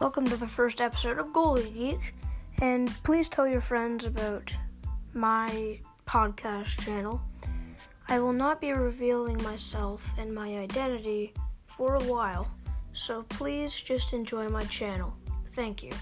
Welcome to the first episode of Goalie Geek, and please tell your friends about my podcast channel. I will not be revealing myself and my identity for a while, so please just enjoy my channel. Thank you.